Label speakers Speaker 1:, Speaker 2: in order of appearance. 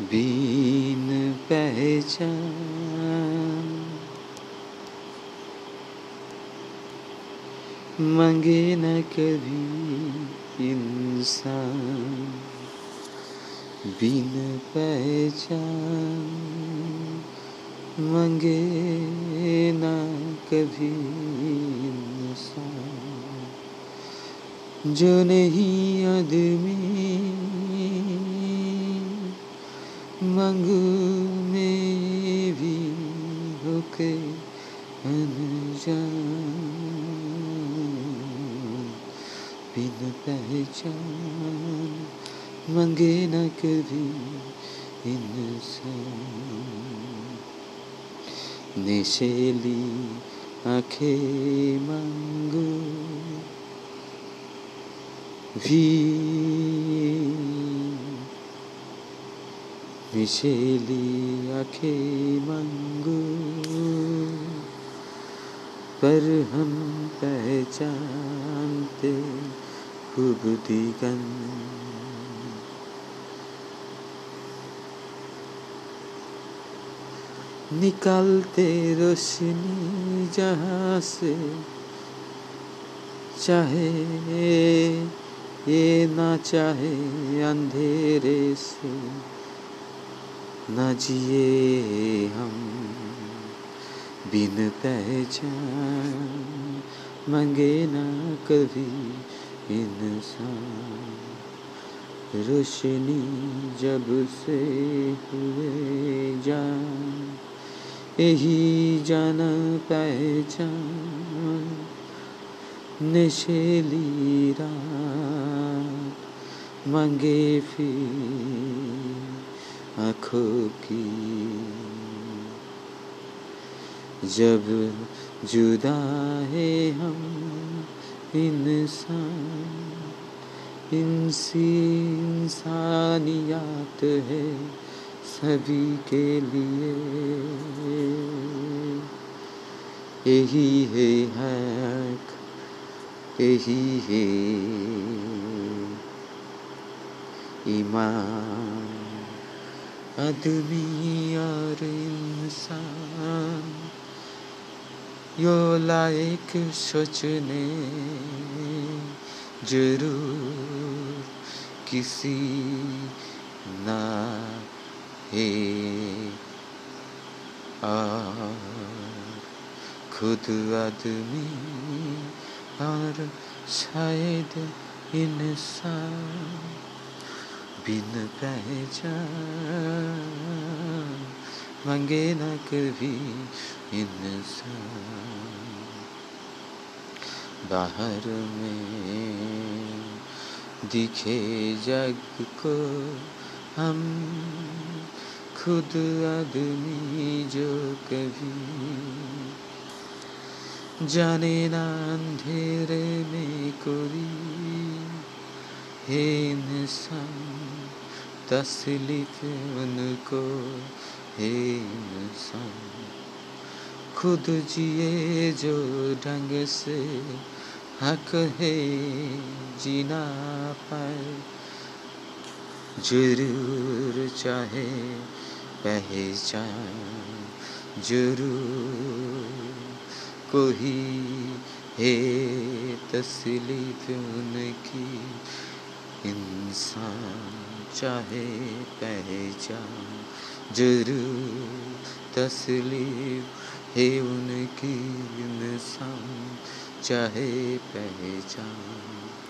Speaker 1: Been पहचान। मंगे न कभी इंसान। बिन पहचान। मंगे न कभी इंसान। जो नहीं आदमी मंगू में भी होके अनजान बिन पहचान मंगे न कभी इंसान निशेली आंखें मांगू भी विशेली आँखें मंगू, पर हम पहचानते खूब दिगन। निकालते रोशनी जहाँ से चाहे, ये ना चाहे अंधेरे से। न जिए हम बिन पहचान, मंगे ना कभी इंसान। रोशनी जब से हुए जान, यही जाना पहचान, नशेली रात, मंगे फिर आँखों की। जब जुदा है हम इंसान इंसी इंसानियात है सभी के लिए। यही है हक, यही है ईमान। आदमी और इंसान, यो लायक सोचने ज़रूर किसी ना है। खुद आदमी और शायद इंसान बिन पहचान, मांगे न कभी इंसान। बाहर में दिखे जग को हम, खुद आदमी जो कभी जाने ना अंधेरे में कोई है इंसान। तसलीफ उनको, हे इंसान। खुद जिए जो ढंग से हक है जीना पाए ज़रूर चाहे पहचान, ज़रूर कोई है तसलीफ उनकी इंसान। चाहे पहचान ज़रूर तस्लीम है उनकी इंसान चाहे पहचान।